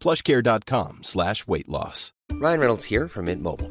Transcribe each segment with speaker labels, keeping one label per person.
Speaker 1: plushcare.com slash weight loss.
Speaker 2: Ryan Reynolds here from Mint Mobile.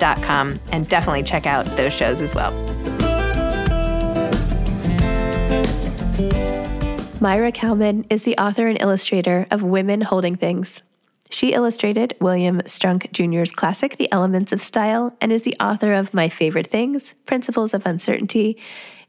Speaker 3: and definitely check out those shows as well. Maira Kalman is the author and illustrator of Women Holding Things. She illustrated William Strunk Jr.'s classic The Elements of Style and is the author of My Favorite Things, Principles of Uncertainty,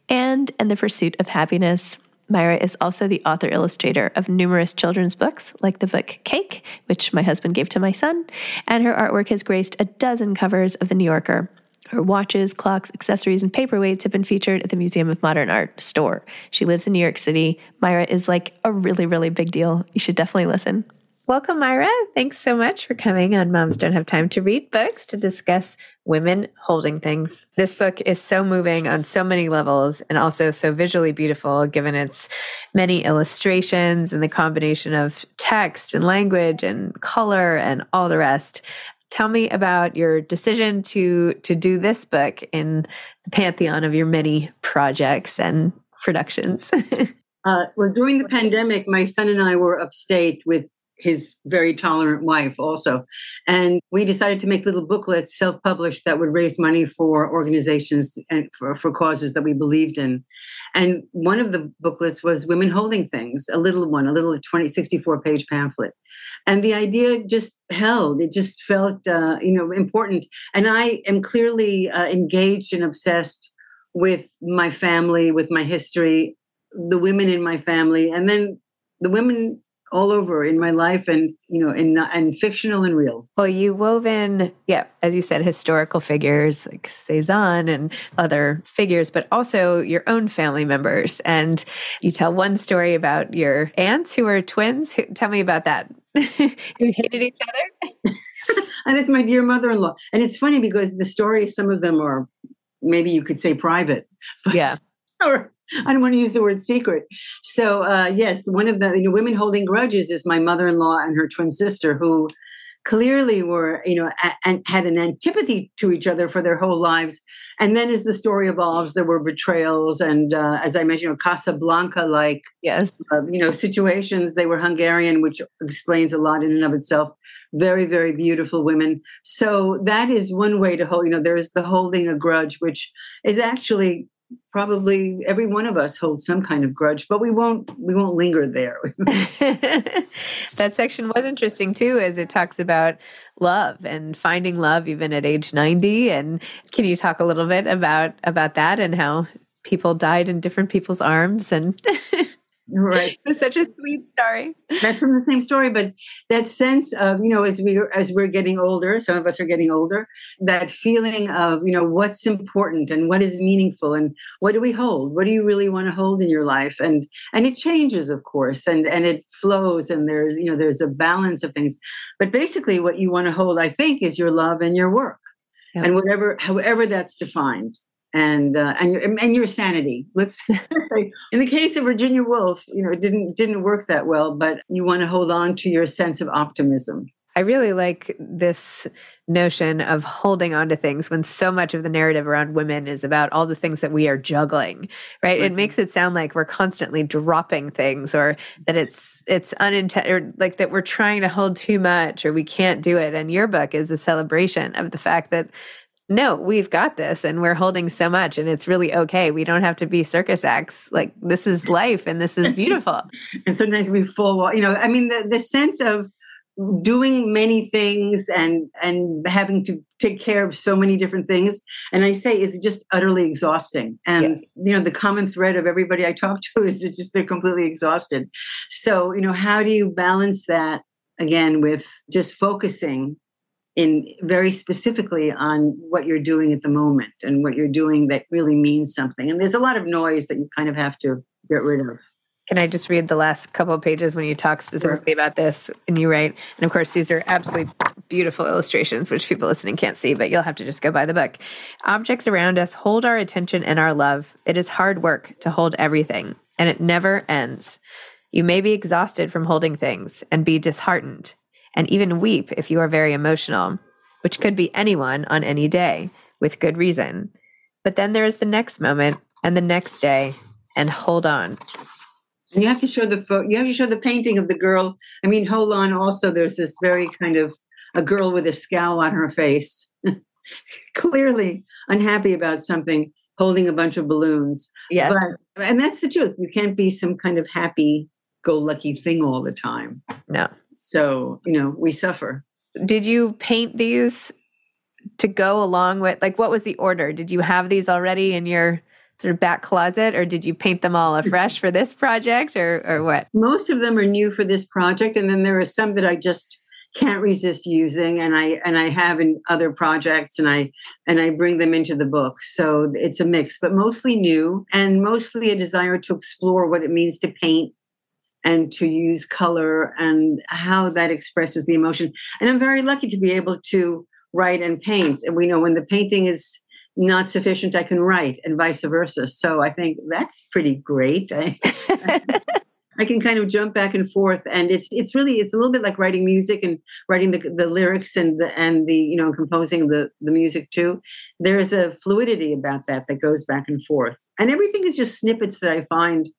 Speaker 3: and In the Pursuit of Happiness. Maira is also the author illustrator of numerous children's books, like the book Cake, which my husband gave to my son, and her artwork has graced a dozen covers of The New Yorker. Her watches, clocks, accessories, and paperweights have been featured at the Museum of Modern Art store. She lives in New York City. Maira is like a really, really big deal. You should definitely listen. Welcome, Maira. Thanks so much for coming on Moms Don't Have Time to Read Books to discuss women holding things. This book is so moving on so many levels and also so visually beautiful, given its many illustrations and the combination of text and language and color and all the rest. Tell me about your decision to to do this book in the pantheon of your many projects and productions.
Speaker 4: uh, well, during the pandemic, my son and I were upstate with his very tolerant wife also. And we decided to make little booklets self-published that would raise money for organizations and for, for causes that we believed in. And one of the booklets was women holding things a little one a little 20 64 page pamphlet. And the idea just held. It just felt uh, you know important. And i am clearly uh, engaged and obsessed with my family with my history the women in my family and then the women all over in my life and you know and and fictional and real.
Speaker 3: Well you wove in yeah as you said historical figures like cezanne and other figures but also your own family members. And you tell one story about your aunts who are twins. Tell me about that. Who hated each other?
Speaker 4: And it's my dear mother-in-law. And it's funny because the stories some of them are maybe you could say private.
Speaker 5: Yeah.
Speaker 4: or I don't want to use the word secret. So uh, yes, one of the you know, women holding grudges is my mother-in-law and her twin sister, who clearly were you know and had an antipathy to each other for their whole lives. And then as the story evolves, there were betrayals and uh, as I mentioned, you know, Casablanca like
Speaker 5: Yes.
Speaker 4: uh, you know situations. They were Hungarian, which explains a lot in and of itself. Very very beautiful women. So that is one way to hold. You know, there is the holding a grudge, which is actually probably every one of us holds some kind of grudge but we won't we won't linger there
Speaker 5: that section was interesting too, as it talks about love and finding love even at age 90. And can you talk a little bit about about that and how people died in different people's arms and
Speaker 4: right.
Speaker 5: It was such a sweet story.
Speaker 4: that's from the same story but that sense of you know as we as we're getting older some of us are getting older that feeling of you know what's important and what is meaningful and what do we hold? What do you really want to hold in your life? And and it changes of course and and it flows and there's you know there's a balance of things. But basically what you want to hold i think is your love and your work
Speaker 5: Yeah.
Speaker 4: and whatever however that's defined and uh, and your, and your sanity. Let's in the case of Virginia Woolf, you know, it didn't didn't work that well, but you want to hold on to your sense of optimism.
Speaker 5: I really like this notion of holding on to things when so much of the narrative around women is about all the things that we are juggling, right? It
Speaker 4: Mhm.
Speaker 5: makes it sound like we're constantly dropping things or that it's it's unintended or like that we're trying to hold too much or we can't do it. And your book is a celebration of the fact that no, we've got this and we're holding so much and it's really okay. We don't have to be circus acts. Like this is life and this is beautiful.
Speaker 4: And sometimes we fall, you know, I mean, the, the sense of doing many things and and having to take care of so many different things and i say is just utterly exhausting and
Speaker 5: Yes.
Speaker 4: you know the common thread of everybody i talk to is that just they're completely exhausted so you know how do you balance that again with just focusing in very specifically on what you're doing at the moment and what you're doing that really means something and there's a lot of noise that you kind of have to get rid of
Speaker 5: Can I just read the last couple of pages when you talk specifically about this? And you write, and of course, these are absolutely beautiful illustrations, which people listening can't see, but you'll have to just go buy the book. Objects around us hold our attention and our love. It is hard work to hold everything, and it never ends. You may be exhausted from holding things and be disheartened, and even weep if you are very emotional, which could be anyone on any day with good reason. But then there is the next moment and the next day, and hold on.
Speaker 4: And you have to show the pho- you have to show the painting of the girl. I mean, hold on. Also, there's this very kind of a girl with a scowl on her face, clearly unhappy about something, holding a bunch of balloons.
Speaker 5: Yeah,
Speaker 4: But and that's the truth. You can't be some kind of happy-go-lucky thing all the time.
Speaker 5: No.
Speaker 4: So you know we suffer.
Speaker 5: did you paint these to go along with like what was the order? Did you have these already in your sort of back closet or did you paint them all afresh for this project or or what?
Speaker 4: Most of them are new for this project and then there are some that i just can't resist using and i and i have in other projects and i and i bring them into the book. So it's a mix but mostly new and mostly a desire to explore what it means to paint and to use color and how that expresses the emotion. And i'm very lucky to be able to write and paint. And we know when the painting is not sufficient i can write and vice versa. So i think that's pretty great. I, I can kind of jump back and forth, and it's it's really it's a little bit like writing music and writing the the lyrics and the and the you know composing the the music too. There is a fluidity about that that goes back and forth, and everything is just snippets that I find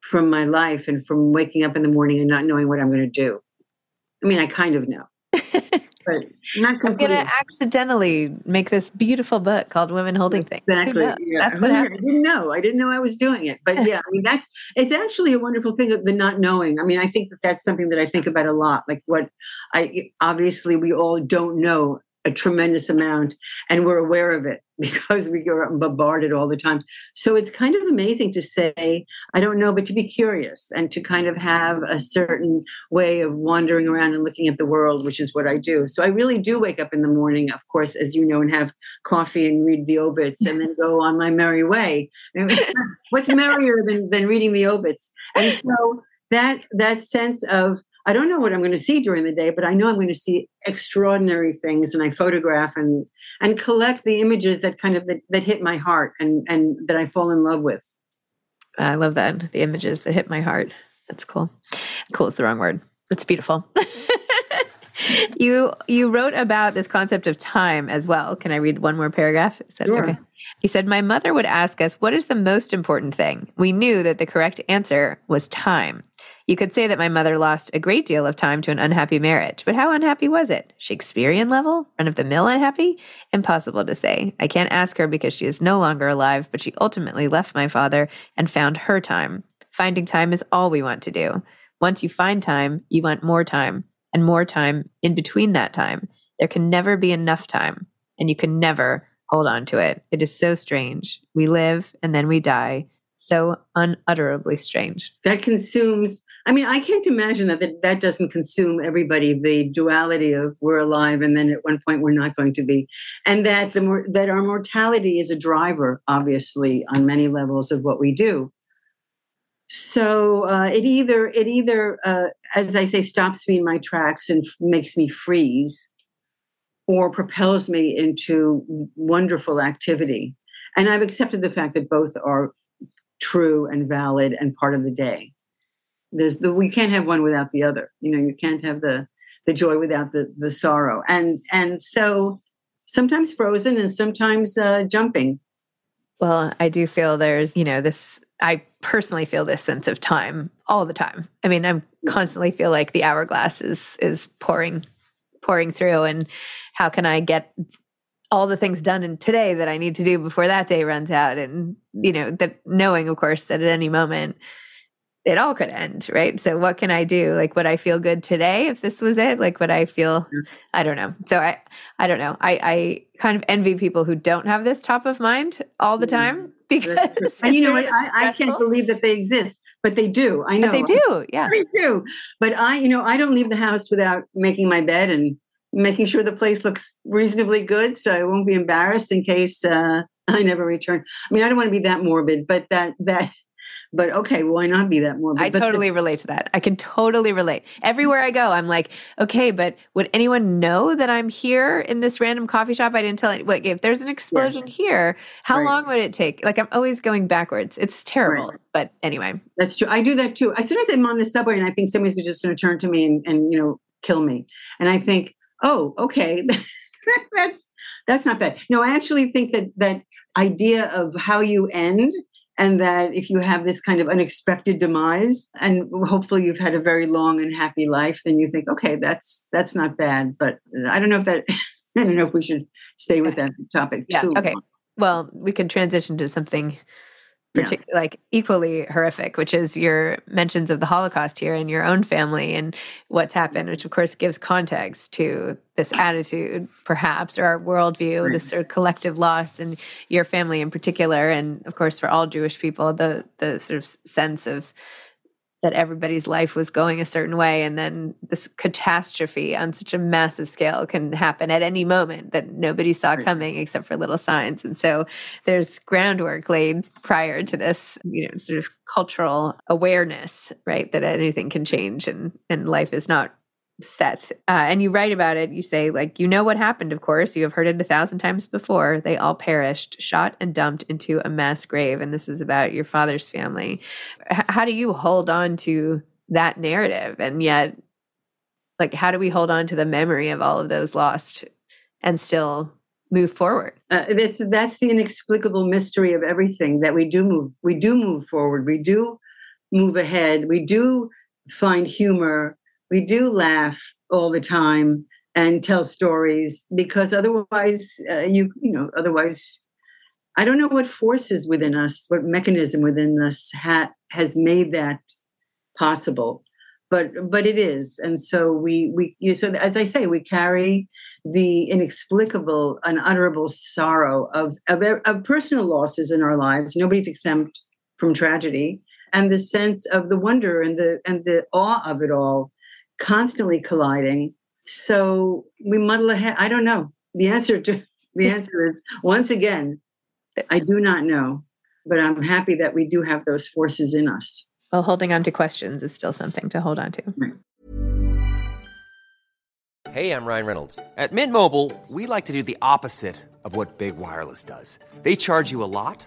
Speaker 4: from my life and from waking up in the morning and not knowing what I'm going to do. I mean, I kind of know, but not
Speaker 5: i'm gonna accidentally make this beautiful book called women holding things
Speaker 4: Exactly. yeah.
Speaker 5: that's what happened.
Speaker 4: I didn't know. I didn't know I was doing it. But yeah, I mean, that's it's actually a wonderful thing of the not knowing. I mean, I think that that's something that I think about a lot. Like what I obviously we all don't know a tremendous amount, and we're aware of it because we go bombarded all the time. So it's kind of amazing to say, I don't know, but to be curious and to kind of have a certain way of wandering around and looking at the world, which is what I do. So I really do wake up in the morning, of course, as you know, and have coffee and read the obits and then go on my merry way. What's merrier than, than reading the obits? And so that that sense of I don't know what I'm going to see during the day, but I know I'm going to see extraordinary things, and I photograph and and collect the images that kind of that, that hit my heart and and that I fall in love with.
Speaker 5: I love that the images that hit my heart. That's cool. Cool is the wrong word. It's beautiful. you you wrote about this concept of time as well. Can I read one more paragraph?
Speaker 4: Is that sure. okay?
Speaker 5: He said, My mother would ask us, What is the most important thing? We knew that the correct answer was time. You could say that my mother lost a great deal of time to an unhappy marriage, but how unhappy was it? Shakespearean level? Run of the mill unhappy? Impossible to say. I can't ask her because she is no longer alive, but she ultimately left my father and found her time. Finding time is all we want to do. Once you find time, you want more time and more time in between that time. There can never be enough time, and you can never hold on to it. It is so strange. We live and then we die. So unutterably strange.
Speaker 4: That consumes, I mean, I can't imagine that, that that doesn't consume everybody, the duality of we're alive and then at one point we're not going to be. And that the more that our mortality is a driver, obviously, on many levels of what we do. So uh, it either it either, uh, as I say, stops me in my tracks and f- makes me freeze, or propels me into wonderful activity. And I've accepted the fact that both are true and valid and part of the day. There's the we can't have one without the other. You know, you can't have the the joy without the the sorrow. And and so sometimes frozen and sometimes uh, jumping.
Speaker 5: Well, I do feel there's, you know, this I personally feel this sense of time all the time. I mean, I'm constantly feel like the hourglass is is pouring pouring through and how can I get all the things done in today that I need to do before that day runs out? And you know that knowing of course that at any moment it all could end right? So what can I do? Like would I feel good today if this was it? Like would I feel I don't know. So I I don't know. I I kind of envy people who don't have this top of mind all the mm-hmm. time because
Speaker 4: and you know what? I, I, can't believe that they exist but they do I know
Speaker 5: but they do yeah.
Speaker 4: They do. But I you know I don't leave the house without making my bed and making sure the place looks reasonably good so I won't be embarrassed in case uh, I never return. I mean, I don't want to be that morbid, but that that but okay, why not be that morbid?
Speaker 5: I
Speaker 4: but
Speaker 5: totally
Speaker 4: the,
Speaker 5: relate to that. I can totally relate. Everywhere I go, I'm like, okay, but would anyone know that I'm here in this random coffee shop? I didn't tell it. Like, if there's an explosion yeah. here, how right. long would it take? Like, I'm always going backwards. It's terrible. Right. But anyway,
Speaker 4: that's true. I do that too. As soon as I'm on the subway and I think somebody's just going to turn to me and, and you know kill me, and I think, oh, okay, that's that's not bad. No, I actually think that that idea of how you end and that if you have this kind of unexpected demise and hopefully you've had a very long and happy life then you think okay that's that's not bad. But i don't know if that i don't know if we should stay with that topic
Speaker 5: yeah. okay. well we can transition to something particular yeah. like equally horrific which is your mentions of the holocaust here and your own family and what's happened which of course gives context to this attitude perhaps or our worldview right. this sort of collective loss and your family in particular and of course for all jewish people the the sort of sense of that everybody's life was going a certain way and then this catastrophe on such a massive scale can happen at any moment that nobody saw coming except for little signs. And so there's groundwork laid prior to this you know sort of cultural awareness right that anything can change and and life is not set. Uh, and you write about it. You say, like, you know what happened, of course. You have heard it a thousand times before. They all perished, shot and dumped into a mass grave. And this is about your father's family. H- how do you hold on to that narrative? And yet, like, how do we hold on to the memory of all of those lost and still move forward?
Speaker 4: Uh, that's that's the inexplicable mystery of everything that we do move. We do move forward. We do move ahead. We do find humor we do laugh all the time and tell stories because otherwise uh, you you know otherwise i don't know what forces within us what mechanism within us ha- has made that possible but but it is. And so we we you know, so as i say we carry the inexplicable unutterable sorrow of, of of personal losses in our lives. Nobody's exempt from tragedy. And the sense of the wonder and the and the awe of it all constantly colliding. So we muddle ahead. I don't know. The answer to the answer is once again, I do not know, but I'm happy that we do have those forces in us.
Speaker 5: Well, holding on to questions is still something to hold on to. Right.
Speaker 2: Hey, I'm Ryan Reynolds. At Mint Mobile, we like to do the opposite of what Big Wireless does. They charge you a lot,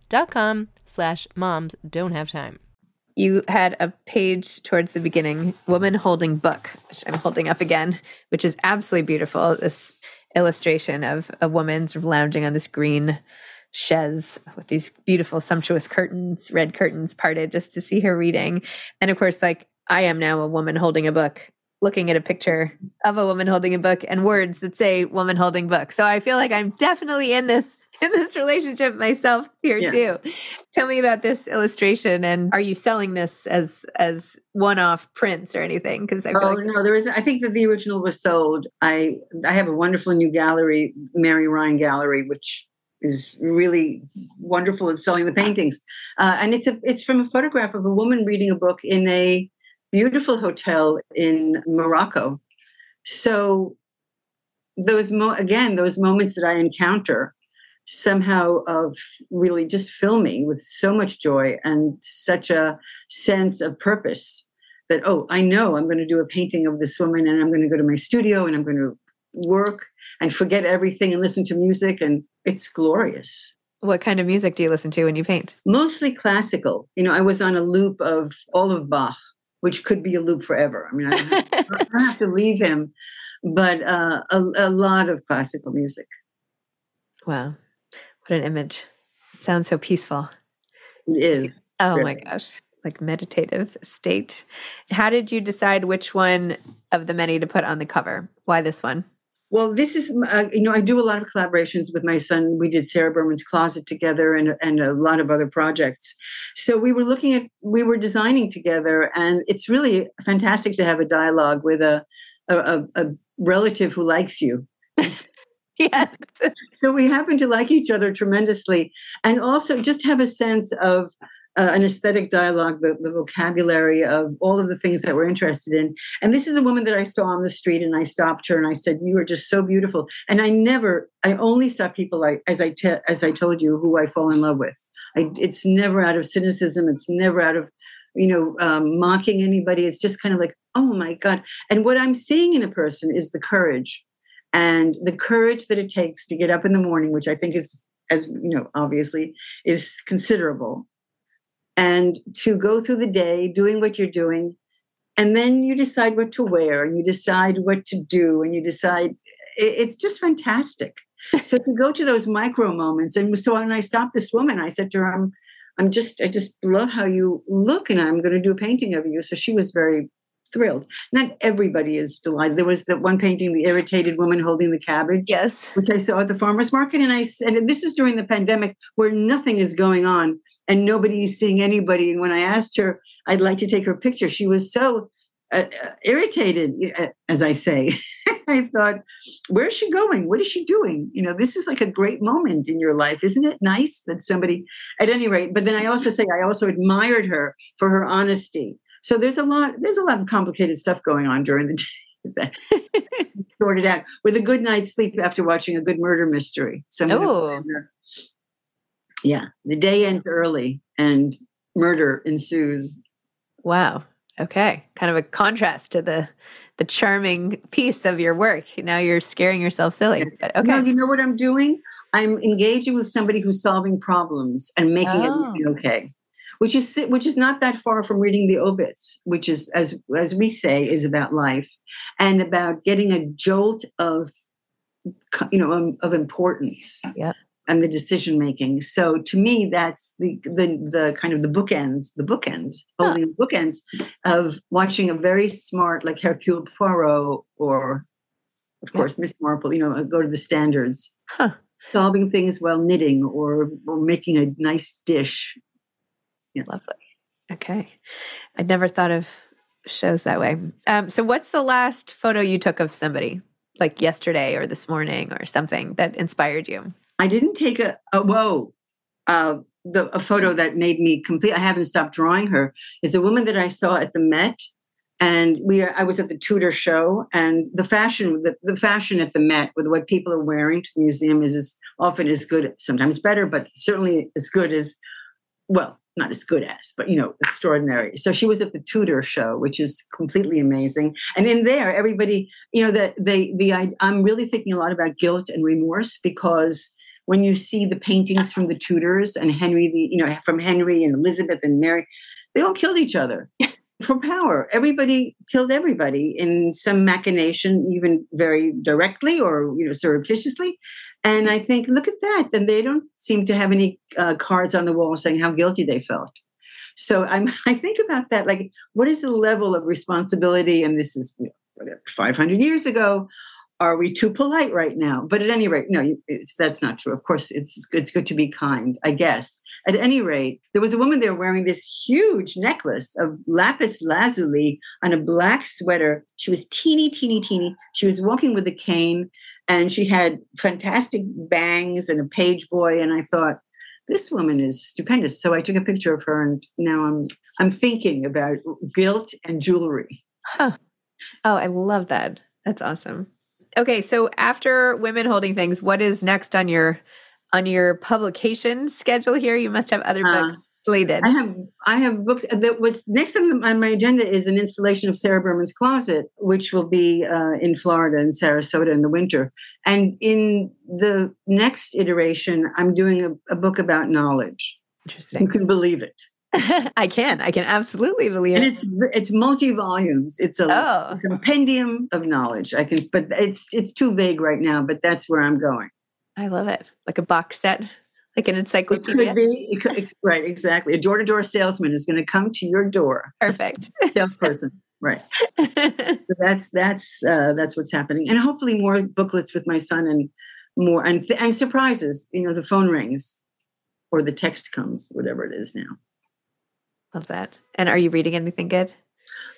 Speaker 5: com slash moms don't have time. You had a page towards the beginning, woman holding book, which I'm holding up again, which is absolutely beautiful. This illustration of a woman sort of lounging on this green chaise with these beautiful, sumptuous curtains, red curtains parted just to see her reading. And of course, like I am now a woman holding a book, looking at a picture of a woman holding a book and words that say woman holding book. So I feel like I'm definitely in this in this relationship myself here yeah. too. Tell me about this illustration and are you selling this as as one-off prints or anything? Because I
Speaker 4: oh
Speaker 5: like
Speaker 4: no, there is. I think that the original was sold. I I have a wonderful new gallery, Mary Ryan Gallery, which is really wonderful at selling the paintings. Uh, and it's a it's from a photograph of a woman reading a book in a beautiful hotel in Morocco. So those mo- again those moments that I encounter somehow of really just me with so much joy and such a sense of purpose that oh i know i'm going to do a painting of this woman and i'm going to go to my studio and i'm going to work and forget everything and listen to music and it's glorious.
Speaker 5: What kind of music do you listen to when you paint?
Speaker 4: Mostly classical. You know i was on a loop of all of bach which could be a loop forever. I mean i, I have to leave him but uh, a, a lot of classical music.
Speaker 5: Wow what an image. It sounds so peaceful.
Speaker 4: It is.
Speaker 5: Oh really. my gosh. Like meditative state. How did you decide which one of the many to put on the cover? Why this one?
Speaker 4: Well, this is, uh, you know, I do a lot of collaborations with my son. We did Sarah Berman's Closet together and, and a lot of other projects. So we were looking at, we were designing together, and it's really fantastic to have a dialogue with a, a, a relative who likes you.
Speaker 5: yes.
Speaker 4: So we happen to like each other tremendously and also just have a sense of uh, an aesthetic dialogue, the, the, vocabulary of all of the things that we're interested in. And this is a woman that I saw on the street, and I stopped her and I said, "You are just so beautiful." And I never, I only stop people like as I te- as I told you who I fall in love with. I, it's never out of cynicism. It's never out of you know um, mocking anybody. It's just kind of like, oh my god. And what I'm seeing in a person is the courage and the courage that it takes to get up in the morning which i think is as you know obviously is considerable. And to go through the day doing what you're doing and then you decide what to wear and you decide what to do and you decide it's just fantastic. So to go to those micro moments and so when i stopped this woman i said to her i'm i'm just i just love how you look and i'm going to do a painting of you. So she was very thrilled not everybody is delighted there was that one painting the irritated woman holding the cabbage
Speaker 5: yes
Speaker 4: which i saw at the farmers market and i said and this is during the pandemic where nothing is going on and nobody is seeing anybody and when i asked her i'd like to take her picture she was so uh, irritated, uh, as I say. I thought, where is she going? What is she doing? You know, this is like a great moment in your life. Isn't it nice that somebody, at any rate, but then I also say, I also admired her for her honesty. So there's a lot, there's a lot of complicated stuff going on during the day. sorted out with a good night's sleep after watching a good murder mystery. So,
Speaker 5: oh.
Speaker 4: yeah, the day ends early and murder ensues.
Speaker 5: Wow. Okay, kind of a contrast to the the charming piece of your work. Now you're scaring yourself silly. But okay,
Speaker 4: no, you know what I'm doing? I'm engaging with somebody who's solving problems and making oh. it okay, which is which is not that far from reading the obits, which is as as we say is about life and about getting a jolt of you know um, of importance. And the decision making. So to me, that's the the the kind of the bookends, the bookends, holding the bookends of watching a very smart like Hercule Poirot or of course Miss Marple, you know, go to the standards.
Speaker 5: Huh.
Speaker 4: Solving things while knitting or, or making a nice dish.
Speaker 5: Yeah. Lovely. Okay. I'd never thought of shows that way. Um, so what's the last photo you took of somebody? Like yesterday or this morning or something that inspired you?
Speaker 4: I didn't take a, a whoa, uh, the, a photo that made me complete. I haven't stopped drawing her. Is a woman that I saw at the Met, and we are, I was at the Tudor show, and the fashion the, the fashion at the Met with what people are wearing to the museum is as often as good, sometimes better, but certainly as good as well not as good as, but you know, extraordinary. So she was at the Tudor show, which is completely amazing. And in there, everybody, you know, that they the I, I'm really thinking a lot about guilt and remorse because when you see the paintings from the Tudors and Henry, the you know from Henry and Elizabeth and Mary, they all killed each other for power. Everybody killed everybody in some machination, even very directly or you know surreptitiously. And I think, look at that. And they don't seem to have any uh, cards on the wall saying how guilty they felt. So I'm, I think about that. Like, what is the level of responsibility? And this is you know, 500 years ago are we too polite right now? But at any rate, no, that's not true. Of course, it's good, it's good to be kind, I guess. At any rate, there was a woman there wearing this huge necklace of lapis lazuli on a black sweater. She was teeny, teeny, teeny. She was walking with a cane and she had fantastic bangs and a page boy. And I thought, this woman is stupendous. So I took a picture of her and now I'm I'm thinking about guilt and jewelry.
Speaker 5: Huh. Oh, I love that. That's awesome. Okay, so after women holding things, what is next on your on your publication schedule here? You must have other uh, books uh, slated.
Speaker 4: I have I have books. That what's next on my agenda is an installation of Sarah Berman's Closet, which will be uh, in Florida in Sarasota in the winter. And in the next iteration, I'm doing a, a book about knowledge.
Speaker 5: Interesting.
Speaker 4: You can believe it.
Speaker 5: I can. I can absolutely believe
Speaker 4: and
Speaker 5: it.
Speaker 4: It's, it's multi volumes. It's a oh. compendium of knowledge. I can, but it's it's too vague right now. But that's where I'm going.
Speaker 5: I love it, like a box set, like an encyclopedia.
Speaker 4: It could be. It could, right. Exactly. A door to door salesman is going to come to your door.
Speaker 5: Perfect.
Speaker 4: Salesperson. right. so that's that's uh, that's what's happening, and hopefully more booklets with my son and more and and surprises. You know, the phone rings or the text comes, whatever it is now.
Speaker 5: Love that. And are you reading anything good?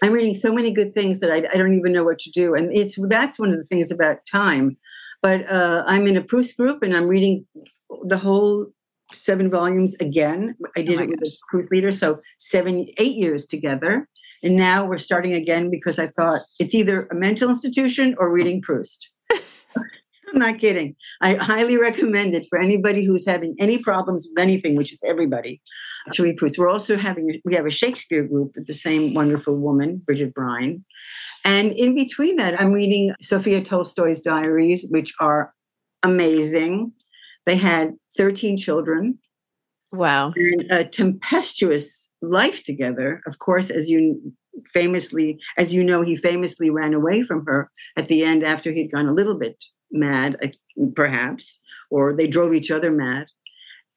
Speaker 4: I'm reading so many good things that I, I don't even know what to do. And it's that's one of the things about time. But uh, I'm in a Proust group and I'm reading the whole seven volumes again. I oh did oh it with gosh. a proofreader, so seven, eight years together. And now we're starting again because I thought it's either a mental institution or reading Proust. I'm not kidding. I highly recommend it for anybody who's having any problems with anything, which is everybody, to read Proust. We're also having we have a Shakespeare group with the same wonderful woman, Bridget Brine. And in between that, I'm reading Sophia Tolstoy's diaries, which are amazing. They had 13 children.
Speaker 5: Wow.
Speaker 4: And a tempestuous life together. Of course, as you famously, as you know, he famously ran away from her at the end after he'd gone a little bit mad, perhaps, or they drove each other mad.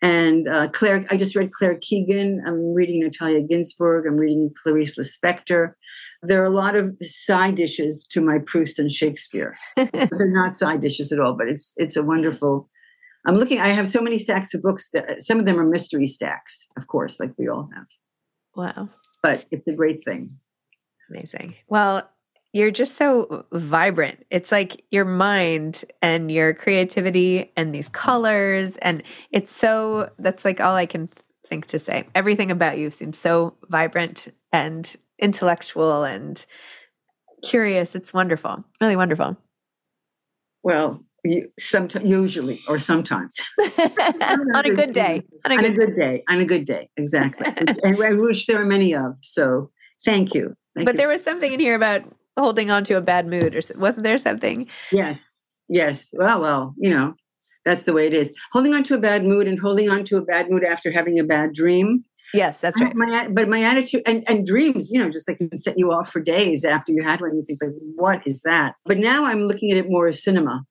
Speaker 4: And uh, Claire, I just read Claire Keegan. I'm reading Natalia Ginzburg. I'm reading Clarice Lispector. There are a lot of side dishes to my Proust and Shakespeare. They're not side dishes at all, but it's it's a wonderful. I'm looking. I have so many stacks of books. That, some of them are mystery stacks, of course, like we all have.
Speaker 5: Wow!
Speaker 4: But it's a great thing.
Speaker 5: Amazing. Well, you're just so vibrant. It's like your mind and your creativity and these colors. And it's so, that's like all I can think to say. Everything about you seems so vibrant and intellectual and curious. It's wonderful, really wonderful.
Speaker 4: Well, sometimes, usually, or sometimes.
Speaker 5: on a good day.
Speaker 4: On a good, on a good day. On a good day. Exactly. and I wish there were many of. So thank you. Thank
Speaker 5: but
Speaker 4: you.
Speaker 5: there was something in here about holding on to a bad mood or wasn't there something
Speaker 4: yes yes well well you know that's the way it is holding on to a bad mood and holding on to a bad mood after having a bad dream
Speaker 5: yes that's right
Speaker 4: my, but my attitude and, and dreams you know just like can set you off for days after you had one you think like what is that but now i'm looking at it more as cinema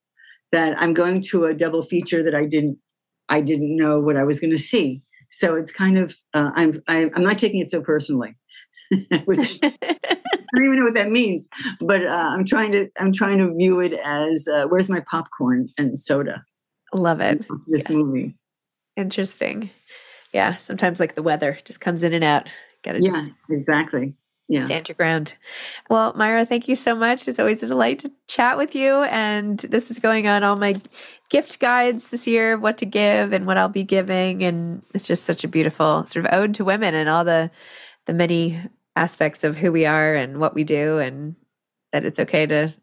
Speaker 4: that i'm going to a double feature that i didn't i didn't know what i was going to see so it's kind of uh, i'm I, i'm not taking it so personally which I don't even know what that means, but uh, I'm trying to I'm trying to view it as uh, where's my popcorn and soda.
Speaker 5: Love it.
Speaker 4: This yeah. movie.
Speaker 5: Interesting. Yeah, sometimes like the weather just comes in and out.
Speaker 4: Got to yeah, exactly. Yeah.
Speaker 5: Stand your ground. Well, Maira, thank you so much. It's always a delight to chat with you. And this is going on all my gift guides this year, what to give and what I'll be giving. And it's just such a beautiful sort of ode to women and all the the many aspects of who we are and what we do and that it's okay to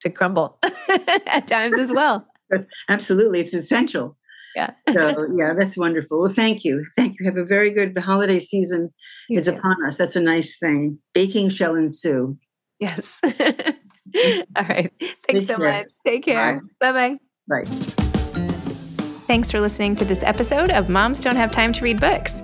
Speaker 5: to crumble at times as well
Speaker 4: absolutely it's essential
Speaker 5: yeah.
Speaker 4: So yeah that's wonderful. Well thank you. Thank you. Have a very good the holiday season you is too. upon us. That's a nice thing. Baking shall ensue.
Speaker 5: Yes. All right. Thanks Take so care. much. Take care. Bye. Bye
Speaker 4: bye.
Speaker 5: Thanks for listening to this episode of moms don't have time to read books